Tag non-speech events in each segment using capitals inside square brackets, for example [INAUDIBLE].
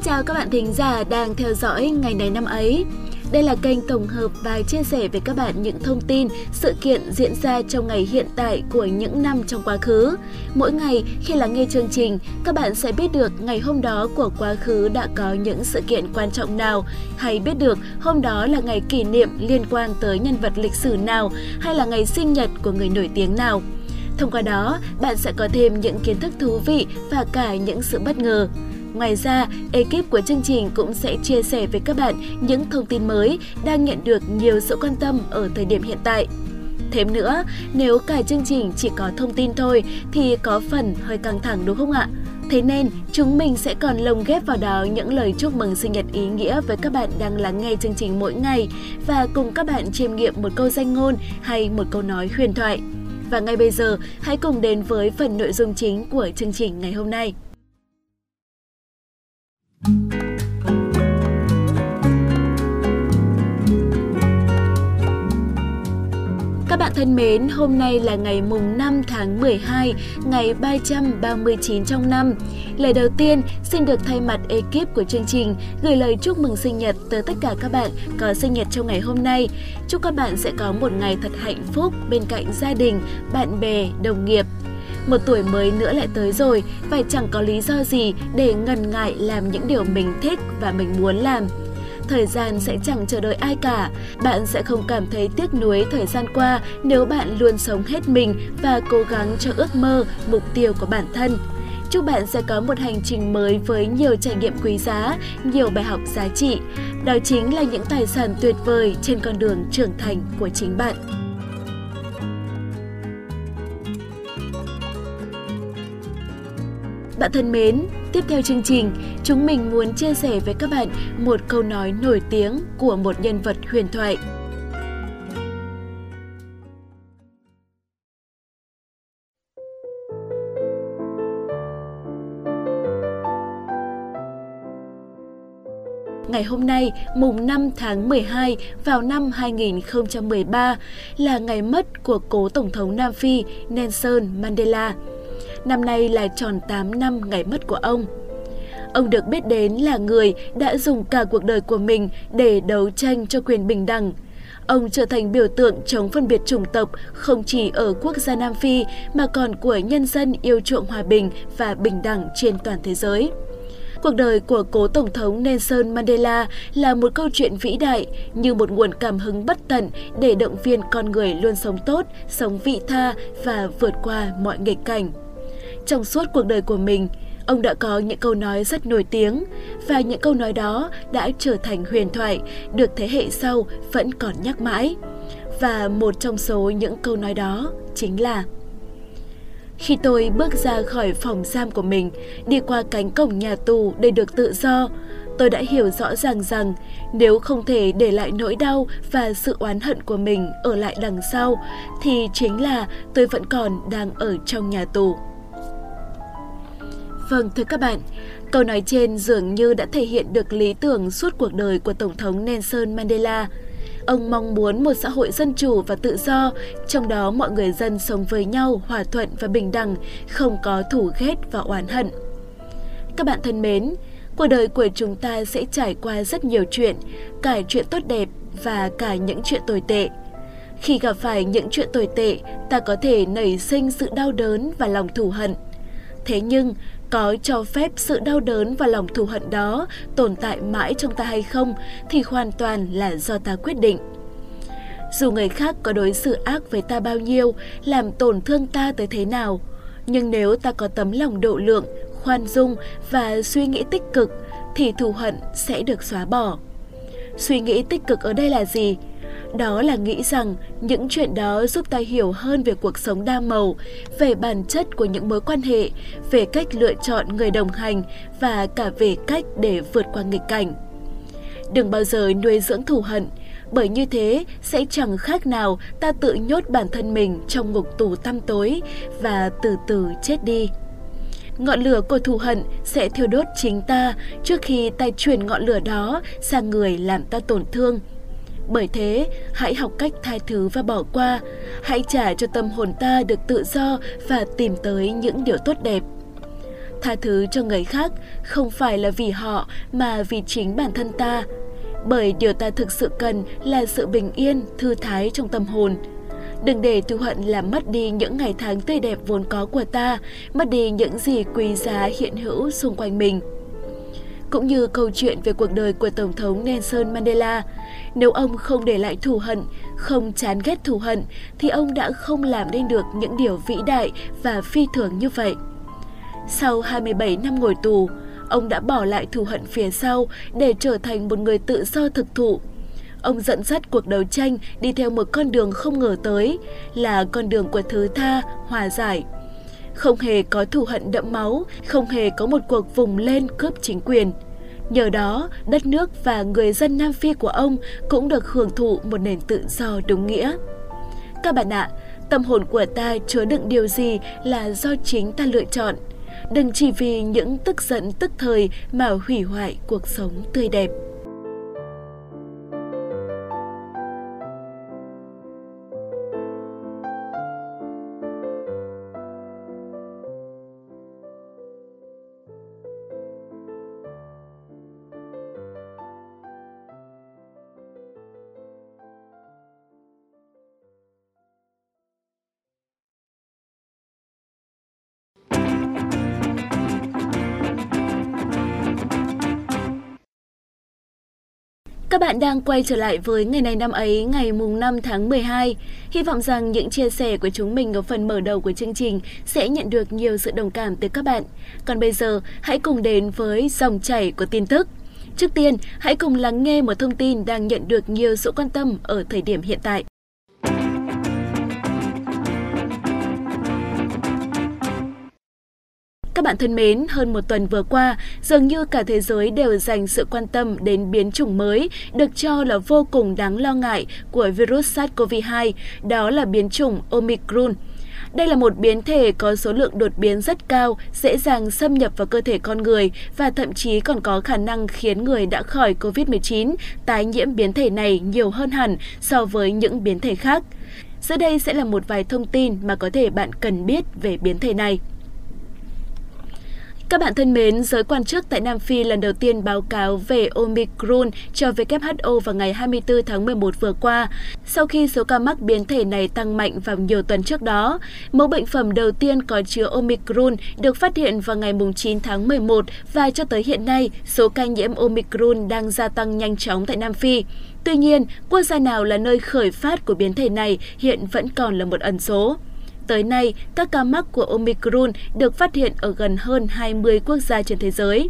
Xin chào các bạn thính giả đang theo dõi ngày này năm ấy. Đây là kênh tổng hợp và chia sẻ với các bạn những thông tin, sự kiện diễn ra trong ngày hiện tại của những năm trong quá khứ. Mỗi ngày khi lắng nghe chương trình, các bạn sẽ biết được ngày hôm đó của quá khứ đã có những sự kiện quan trọng nào, hay biết được hôm đó là ngày kỷ niệm liên quan tới nhân vật lịch sử nào, hay là ngày sinh nhật của người nổi tiếng nào. Thông qua đó, bạn sẽ có thêm những kiến thức thú vị và cả những sự bất ngờ. Ngoài ra, ekip của chương trình cũng sẽ chia sẻ với các bạn những thông tin mới đang nhận được nhiều sự quan tâm ở thời điểm hiện tại. Thêm nữa, nếu cả chương trình chỉ có thông tin thôi thì có phần hơi căng thẳng đúng không ạ? Thế nên, chúng mình sẽ còn lồng ghép vào đó những lời chúc mừng sinh nhật ý nghĩa với các bạn đang lắng nghe chương trình mỗi ngày và cùng các bạn chiêm nghiệm một câu danh ngôn hay một câu nói huyền thoại. Và ngay bây giờ, hãy cùng đến với phần nội dung chính của chương trình ngày hôm nay. Bạn thân mến, hôm nay là ngày mùng 5 tháng 12, ngày 339 trong năm. Lời đầu tiên, xin được thay mặt ekip của chương trình gửi lời chúc mừng sinh nhật tới tất cả các bạn có sinh nhật trong ngày hôm nay. Chúc các bạn sẽ có một ngày thật hạnh phúc bên cạnh gia đình, bạn bè, đồng nghiệp. Một tuổi mới nữa lại tới rồi phải chẳng có lý do gì để ngần ngại làm những điều mình thích và mình muốn làm thời gian sẽ chẳng chờ đợi ai cả. Bạn sẽ không cảm thấy tiếc nuối thời gian qua nếu bạn luôn sống hết mình và cố gắng cho ước mơ, mục tiêu của bản thân. Chúc bạn sẽ có một hành trình mới với nhiều trải nghiệm quý giá, nhiều bài học giá trị. Đó chính là những tài sản tuyệt vời trên con đường trưởng thành của chính bạn. Bạn thân mến, tiếp theo chương trình, chúng mình muốn chia sẻ với các bạn một câu nói nổi tiếng của một nhân vật huyền thoại. ngày hôm nay, mùng 5 tháng 12 vào năm 2013, là ngày mất của cố Tổng thống Nam Phi Nelson Mandela. Năm nay là tròn 8 năm ngày mất của ông. Ông được biết đến là người đã dùng cả cuộc đời của mình để đấu tranh cho quyền bình đẳng. Ông trở thành biểu tượng chống phân biệt chủng tộc không chỉ ở quốc gia Nam Phi mà còn của nhân dân yêu chuộng hòa bình và bình đẳng trên toàn thế giới. Cuộc đời của cố Tổng thống Nelson Mandela là một câu chuyện vĩ đại như một nguồn cảm hứng bất tận để động viên con người luôn sống tốt, sống vị tha và vượt qua mọi nghịch cảnh. Trong suốt cuộc đời của mình, ông đã có những câu nói rất nổi tiếng và những câu nói đó đã trở thành huyền thoại, được thế hệ sau vẫn còn nhắc mãi. Và một trong số những câu nói đó chính là Khi tôi bước ra khỏi phòng giam của mình, đi qua cánh cổng nhà tù để được tự do, tôi đã hiểu rõ ràng rằng nếu không thể để lại nỗi đau và sự oán hận của mình ở lại đằng sau, thì chính là tôi vẫn còn đang ở trong nhà tù. Vâng, thưa các bạn, câu nói trên dường như đã thể hiện được lý tưởng suốt cuộc đời của Tổng thống Nelson Mandela. Ông mong muốn một xã hội dân chủ và tự do, trong đó mọi người dân sống với nhau hòa thuận và bình đẳng, không có thù ghét và oán hận. Các bạn thân mến, cuộc đời của chúng ta sẽ trải qua rất nhiều chuyện, cả chuyện tốt đẹp và cả những chuyện tồi tệ. Khi gặp phải những chuyện tồi tệ, ta có thể nảy sinh sự đau đớn và lòng thù hận. Thế nhưng, có cho phép sự đau đớn và lòng thù hận đó tồn tại mãi trong ta hay không thì hoàn toàn là do ta quyết định. Dù người khác có đối xử ác với ta bao nhiêu, làm tổn thương ta tới thế nào, nhưng nếu ta có tấm lòng độ lượng, khoan dung và suy nghĩ tích cực thì thù hận sẽ được xóa bỏ. Suy nghĩ tích cực ở đây là gì? Đó là nghĩ rằng những chuyện đó giúp ta hiểu hơn về cuộc sống đa màu, về bản chất của những mối quan hệ, về cách lựa chọn người đồng hành và cả về cách để vượt qua nghịch cảnh. Đừng bao giờ nuôi dưỡng thù hận, bởi như thế sẽ chẳng khác nào ta tự nhốt bản thân mình trong ngục tù tăm tối và từ từ chết đi. Ngọn lửa của thù hận sẽ thiêu đốt chính ta trước khi ta truyền ngọn lửa đó sang người làm ta tổn thương bởi thế, hãy học cách tha thứ và bỏ qua. Hãy trả cho tâm hồn ta được tự do và tìm tới những điều tốt đẹp. Tha thứ cho người khác không phải là vì họ mà vì chính bản thân ta. Bởi điều ta thực sự cần là sự bình yên, thư thái trong tâm hồn. Đừng để thù hận làm mất đi những ngày tháng tươi đẹp vốn có của ta, mất đi những gì quý giá hiện hữu xung quanh mình cũng như câu chuyện về cuộc đời của Tổng thống Nelson Mandela. Nếu ông không để lại thù hận, không chán ghét thù hận, thì ông đã không làm nên được những điều vĩ đại và phi thường như vậy. Sau 27 năm ngồi tù, ông đã bỏ lại thù hận phía sau để trở thành một người tự do thực thụ. Ông dẫn dắt cuộc đấu tranh đi theo một con đường không ngờ tới, là con đường của thứ tha, hòa giải. Không hề có thù hận đẫm máu, không hề có một cuộc vùng lên cướp chính quyền. Nhờ đó, đất nước và người dân Nam Phi của ông cũng được hưởng thụ một nền tự do đúng nghĩa. Các bạn ạ, tâm hồn của ta chứa đựng điều gì là do chính ta lựa chọn. Đừng chỉ vì những tức giận tức thời mà hủy hoại cuộc sống tươi đẹp. Các bạn đang quay trở lại với ngày này năm ấy, ngày mùng 5 tháng 12. Hy vọng rằng những chia sẻ của chúng mình ở phần mở đầu của chương trình sẽ nhận được nhiều sự đồng cảm từ các bạn. Còn bây giờ, hãy cùng đến với dòng chảy của tin tức. Trước tiên, hãy cùng lắng nghe một thông tin đang nhận được nhiều sự quan tâm ở thời điểm hiện tại. Các bạn thân mến, hơn một tuần vừa qua, dường như cả thế giới đều dành sự quan tâm đến biến chủng mới được cho là vô cùng đáng lo ngại của virus SARS-CoV-2, đó là biến chủng Omicron. Đây là một biến thể có số lượng đột biến rất cao, dễ dàng xâm nhập vào cơ thể con người và thậm chí còn có khả năng khiến người đã khỏi COVID-19 tái nhiễm biến thể này nhiều hơn hẳn so với những biến thể khác. Dưới đây sẽ là một vài thông tin mà có thể bạn cần biết về biến thể này. Các bạn thân mến, giới quan chức tại Nam Phi lần đầu tiên báo cáo về Omicron cho WHO vào ngày 24 tháng 11 vừa qua, sau khi số ca mắc biến thể này tăng mạnh vào nhiều tuần trước đó. Mẫu bệnh phẩm đầu tiên có chứa Omicron được phát hiện vào ngày 9 tháng 11 và cho tới hiện nay, số ca nhiễm Omicron đang gia tăng nhanh chóng tại Nam Phi. Tuy nhiên, quốc gia nào là nơi khởi phát của biến thể này hiện vẫn còn là một ẩn số. Tới nay, các ca mắc của Omicron được phát hiện ở gần hơn 20 quốc gia trên thế giới.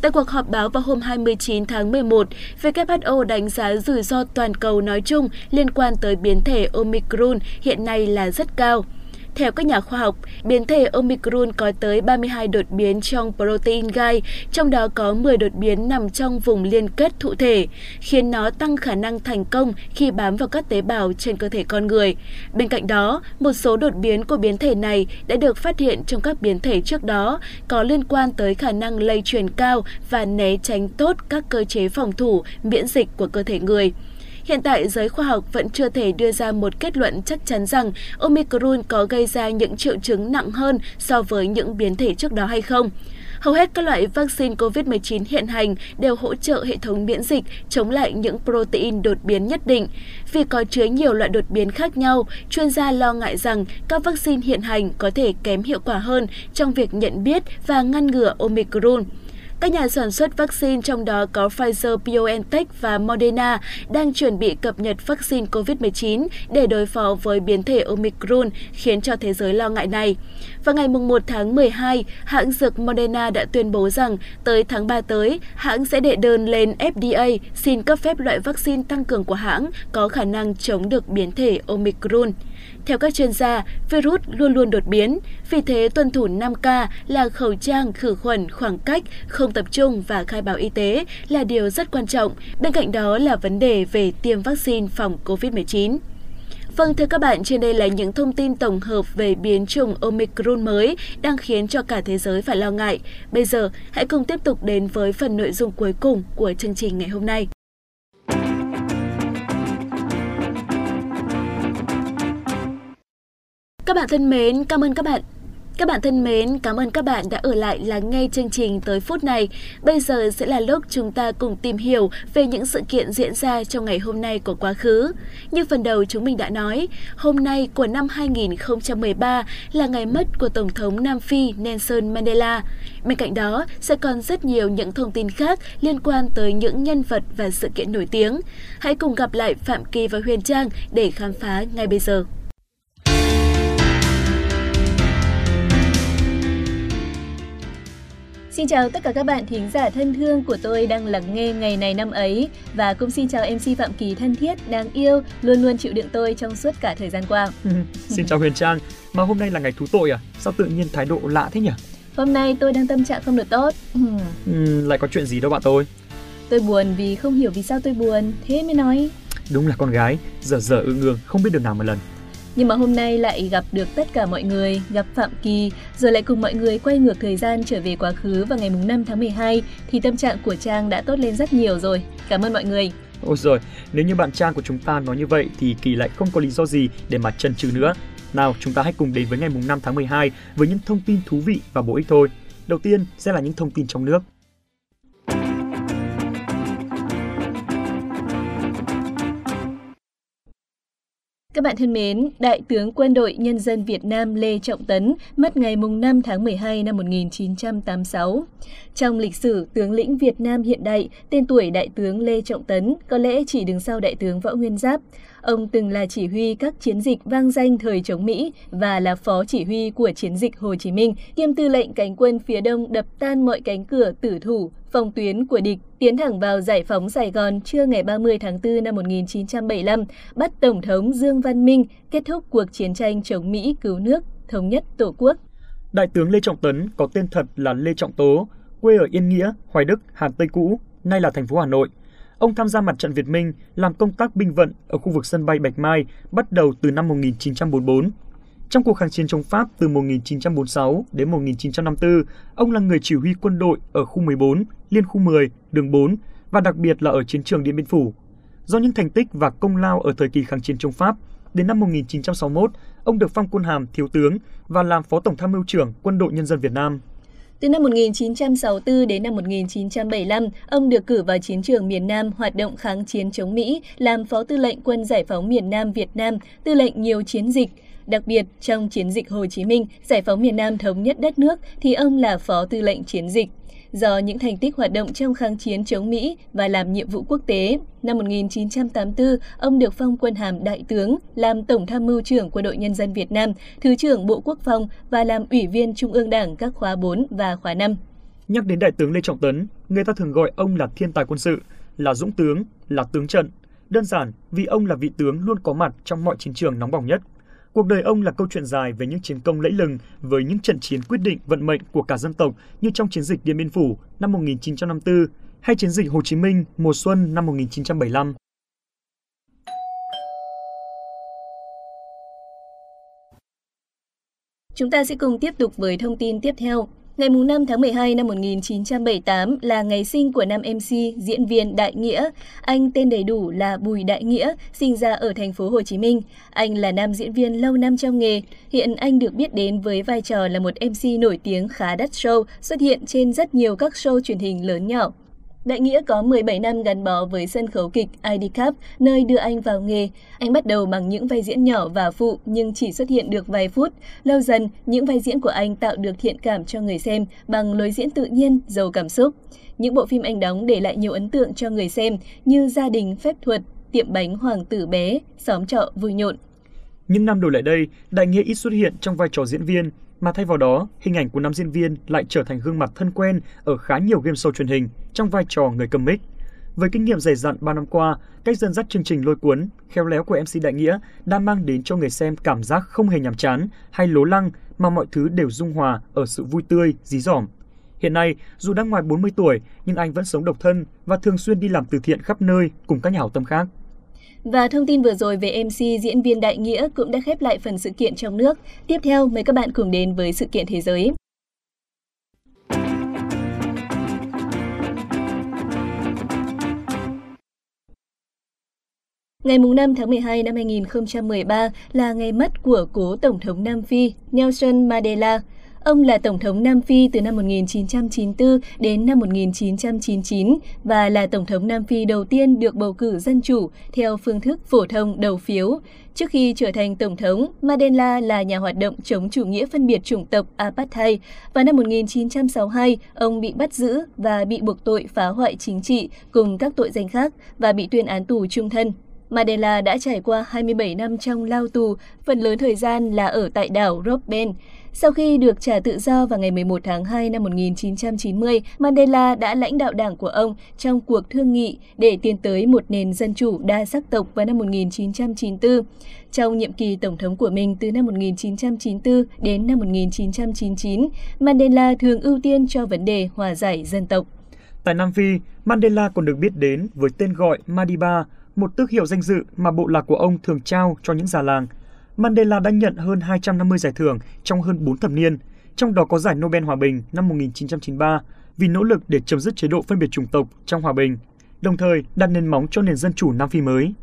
Tại cuộc họp báo vào hôm 29 tháng 11, WHO đánh giá rủi ro toàn cầu nói chung liên quan tới biến thể Omicron hiện nay là rất cao. Theo các nhà khoa học, biến thể Omicron có tới 32 đột biến trong protein gai, trong đó có 10 đột biến nằm trong vùng liên kết thụ thể, khiến nó tăng khả năng thành công khi bám vào các tế bào trên cơ thể con người. Bên cạnh đó, một số đột biến của biến thể này đã được phát hiện trong các biến thể trước đó, có liên quan tới khả năng lây truyền cao và né tránh tốt các cơ chế phòng thủ, miễn dịch của cơ thể người. Hiện tại, giới khoa học vẫn chưa thể đưa ra một kết luận chắc chắn rằng Omicron có gây ra những triệu chứng nặng hơn so với những biến thể trước đó hay không. Hầu hết các loại vaccine COVID-19 hiện hành đều hỗ trợ hệ thống miễn dịch chống lại những protein đột biến nhất định. Vì có chứa nhiều loại đột biến khác nhau, chuyên gia lo ngại rằng các vaccine hiện hành có thể kém hiệu quả hơn trong việc nhận biết và ngăn ngừa Omicron. Các nhà sản xuất vaccine trong đó có Pfizer, BioNTech và Moderna đang chuẩn bị cập nhật vaccine COVID-19 để đối phó với biến thể Omicron khiến cho thế giới lo ngại này. Vào ngày 1 tháng 12, hãng dược Moderna đã tuyên bố rằng tới tháng 3 tới, hãng sẽ đệ đơn lên FDA xin cấp phép loại vaccine tăng cường của hãng có khả năng chống được biến thể Omicron. Theo các chuyên gia, virus luôn luôn đột biến, vì thế tuân thủ 5K là khẩu trang, khử khuẩn, khoảng cách, không tập trung và khai báo y tế là điều rất quan trọng. Bên cạnh đó là vấn đề về tiêm vaccine phòng COVID-19. Vâng, thưa các bạn, trên đây là những thông tin tổng hợp về biến chủng Omicron mới đang khiến cho cả thế giới phải lo ngại. Bây giờ, hãy cùng tiếp tục đến với phần nội dung cuối cùng của chương trình ngày hôm nay. Các bạn thân mến, cảm ơn các bạn Các bạn thân mến, cảm ơn các bạn đã ở lại lắng nghe chương trình tới phút này. Bây giờ sẽ là lúc chúng ta cùng tìm hiểu về những sự kiện diễn ra trong ngày hôm nay của quá khứ. Như phần đầu chúng mình đã nói, hôm nay của năm 2013 là ngày mất của Tổng thống Nam Phi Nelson Mandela. Bên cạnh đó sẽ còn rất nhiều những thông tin khác liên quan tới những nhân vật và sự kiện nổi tiếng. Hãy cùng gặp lại Phạm Kỳ và Huyền Trang để khám phá ngay bây giờ. Xin chào tất cả các bạn thính giả thân thương của tôi đang lắng nghe ngày này năm ấy và cũng xin chào MC Phạm Kỳ thân thiết, đáng yêu, luôn luôn chịu đựng tôi trong suốt cả thời gian qua. [LAUGHS] xin chào Huyền Trang, mà hôm nay là ngày thú tội à? Sao tự nhiên thái độ lạ thế nhỉ? Hôm nay tôi đang tâm trạng không được tốt. [LAUGHS] Ừ, lại có chuyện gì đâu bạn tôi? Tôi buồn vì không hiểu vì sao tôi buồn, thế mới nói. Đúng là con gái, giờ giờ ương ương, không biết được nào một lần. Nhưng mà hôm nay lại gặp được tất cả mọi người, gặp Phạm Kỳ, rồi lại cùng mọi người quay ngược thời gian trở về quá khứ vào ngày mùng 5 tháng 12 thì tâm trạng của Trang đã tốt lên rất nhiều rồi. Cảm ơn mọi người. Ôi rồi, nếu như bạn Trang của chúng ta nói như vậy thì Kỳ lại không có lý do gì để mà chần chừ nữa. Nào, chúng ta hãy cùng đến với ngày mùng 5 tháng 12 với những thông tin thú vị và bổ ích thôi. Đầu tiên sẽ là những thông tin trong nước. Các bạn thân mến, Đại tướng Quân đội Nhân dân Việt Nam Lê Trọng Tấn mất ngày 5 tháng 12 năm 1986. Trong lịch sử tướng lĩnh Việt Nam hiện đại, tên tuổi Đại tướng Lê Trọng Tấn có lẽ chỉ đứng sau Đại tướng Võ Nguyên Giáp. Ông từng là chỉ huy các chiến dịch vang danh thời chống Mỹ và là phó chỉ huy của chiến dịch Hồ Chí Minh, kiêm tư lệnh cánh quân phía đông đập tan mọi cánh cửa tử thủ, phòng tuyến của địch, tiến thẳng vào giải phóng Sài Gòn trưa ngày 30 tháng 4 năm 1975, bắt Tổng thống Dương Văn Minh kết thúc cuộc chiến tranh chống Mỹ cứu nước, thống nhất Tổ quốc. Đại tướng Lê Trọng Tấn có tên thật là Lê Trọng Tố, quê ở Yên Nghĩa, Hoài Đức, Hà Tây cũ, nay là thành phố Hà Nội. Ông tham gia mặt trận Việt Minh, làm công tác binh vận ở khu vực sân bay Bạch Mai bắt đầu từ năm 1944. Trong cuộc kháng chiến chống Pháp từ 1946 đến 1954, ông là người chỉ huy quân đội ở khu 14, liên khu 10, đường 4 và đặc biệt là ở chiến trường Điện Biên Phủ. Do những thành tích và công lao ở thời kỳ kháng chiến chống Pháp, đến năm 1961, ông được phong quân hàm thiếu tướng và làm phó tổng tham mưu trưởng Quân đội Nhân dân Việt Nam. Từ năm 1964 đến năm 1975, ông được cử vào chiến trường miền Nam hoạt động kháng chiến chống Mỹ, làm phó tư lệnh quân giải phóng miền Nam Việt Nam, tư lệnh nhiều chiến dịch. Đặc biệt, trong chiến dịch Hồ Chí Minh, giải phóng miền Nam thống nhất đất nước, thì ông là phó tư lệnh chiến dịch do những thành tích hoạt động trong kháng chiến chống Mỹ và làm nhiệm vụ quốc tế. Năm 1984, ông được phong quân hàm đại tướng, làm tổng tham mưu trưởng Quân đội Nhân dân Việt Nam, Thứ trưởng Bộ Quốc phòng và làm ủy viên Trung ương Đảng các khóa 4 và khóa 5. Nhắc đến đại tướng Lê Trọng Tấn, người ta thường gọi ông là thiên tài quân sự, là dũng tướng, là tướng trận. Đơn giản vì ông là vị tướng luôn có mặt trong mọi chiến trường nóng bỏng nhất. Cuộc đời ông là câu chuyện dài về những chiến công lẫy lừng, với những trận chiến quyết định vận mệnh của cả dân tộc như trong chiến dịch Điện Biên Phủ năm 1954 hay chiến dịch Hồ Chí Minh mùa xuân năm 1975. Chúng ta sẽ cùng tiếp tục với thông tin tiếp theo. Ngày 5 tháng 12 năm 1978 là ngày sinh của nam MC, diễn viên Đại Nghĩa. Anh tên đầy đủ là Bùi Đại Nghĩa, sinh ra ở thành phố Hồ Chí Minh. Anh là nam diễn viên lâu năm trong nghề. Hiện anh được biết đến với vai trò là một MC nổi tiếng khá đắt show, xuất hiện trên rất nhiều các show truyền hình lớn nhỏ. Đại Nghĩa có 17 năm gắn bó với sân khấu kịch ID Cup, nơi đưa anh vào nghề. Anh bắt đầu bằng những vai diễn nhỏ và phụ nhưng chỉ xuất hiện được vài phút. Lâu dần, những vai diễn của anh tạo được thiện cảm cho người xem bằng lối diễn tự nhiên, giàu cảm xúc. Những bộ phim anh đóng để lại nhiều ấn tượng cho người xem như Gia đình phép thuật, Tiệm bánh Hoàng tử bé, Xóm trọ vui nhộn. Những năm đầu lại đây, Đại Nghĩa ít xuất hiện trong vai trò diễn viên, mà thay vào đó, hình ảnh của nam diễn viên lại trở thành gương mặt thân quen ở khá nhiều game show truyền hình trong vai trò người cầm mic. Với kinh nghiệm dày dặn 3 năm qua, cách dẫn dắt chương trình lôi cuốn, khéo léo của MC Đại Nghĩa đã mang đến cho người xem cảm giác không hề nhàm chán hay lố lăng mà mọi thứ đều dung hòa ở sự vui tươi, dí dỏm. Hiện nay, dù đã ngoài 40 tuổi, nhưng anh vẫn sống độc thân và thường xuyên đi làm từ thiện khắp nơi cùng các nhà hảo tâm khác. Và thông tin vừa rồi về MC diễn viên Đại Nghĩa cũng đã khép lại phần sự kiện trong nước. Tiếp theo, mời các bạn cùng đến với sự kiện thế giới. Ngày 5 tháng 12 năm 2013 là ngày mất của cố Tổng thống Nam Phi Nelson Mandela. Ông là Tổng thống Nam Phi từ năm 1994 đến năm 1999 và là Tổng thống Nam Phi đầu tiên được bầu cử dân chủ theo phương thức phổ thông đầu phiếu. Trước khi trở thành Tổng thống, Mandela là nhà hoạt động chống chủ nghĩa phân biệt chủng tộc Apartheid. Vào năm 1962, ông bị bắt giữ và bị buộc tội phá hoại chính trị cùng các tội danh khác và bị tuyên án tù trung thân. Mandela đã trải qua 27 năm trong lao tù, phần lớn thời gian là ở tại đảo Robben. Sau khi được trả tự do vào ngày 11 tháng 2 năm 1990, Mandela đã lãnh đạo đảng của ông trong cuộc thương nghị để tiến tới một nền dân chủ đa sắc tộc vào năm 1994. Trong nhiệm kỳ tổng thống của mình từ năm 1994 đến năm 1999, Mandela thường ưu tiên cho vấn đề hòa giải dân tộc. Tại Nam Phi, Mandela còn được biết đến với tên gọi Madiba, một tước hiệu danh dự mà bộ lạc của ông thường trao cho những già làng. Mandela đã nhận hơn 250 giải thưởng trong hơn 4 thập niên, trong đó có giải Nobel Hòa bình năm 1993 vì nỗ lực để chấm dứt chế độ phân biệt chủng tộc trong hòa bình, đồng thời đặt nền móng cho nền dân chủ Nam Phi mới.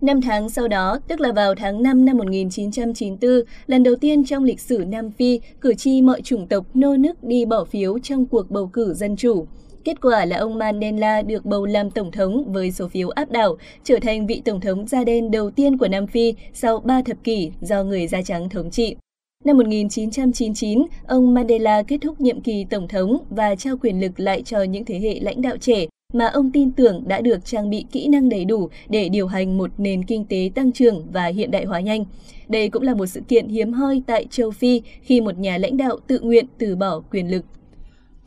Năm tháng sau đó, tức là vào tháng 5 năm 1994, lần đầu tiên trong lịch sử Nam Phi, cử tri mọi chủng tộc nô nức đi bỏ phiếu trong cuộc bầu cử dân chủ. Kết quả là ông Mandela được bầu làm tổng thống với số phiếu áp đảo, trở thành vị tổng thống da đen đầu tiên của Nam Phi sau 3 thập kỷ do người da trắng thống trị. Năm 1999, ông Mandela kết thúc nhiệm kỳ tổng thống và trao quyền lực lại cho những thế hệ lãnh đạo trẻ mà ông tin tưởng đã được trang bị kỹ năng đầy đủ để điều hành một nền kinh tế tăng trưởng và hiện đại hóa nhanh. Đây cũng là một sự kiện hiếm hoi tại châu Phi khi một nhà lãnh đạo tự nguyện từ bỏ quyền lực.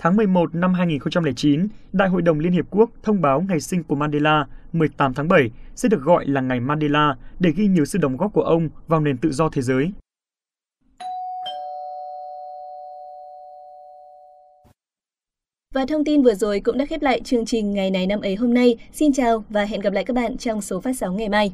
Tháng 11 năm 2009, Đại hội đồng Liên Hiệp Quốc thông báo ngày sinh của Mandela 18 tháng 7 sẽ được gọi là ngày Mandela để ghi nhiều sự đóng góp của ông vào nền tự do thế giới. Và thông tin vừa rồi cũng đã khép lại chương trình ngày này năm ấy hôm nay. Xin chào và hẹn gặp lại các bạn trong số phát sóng ngày mai.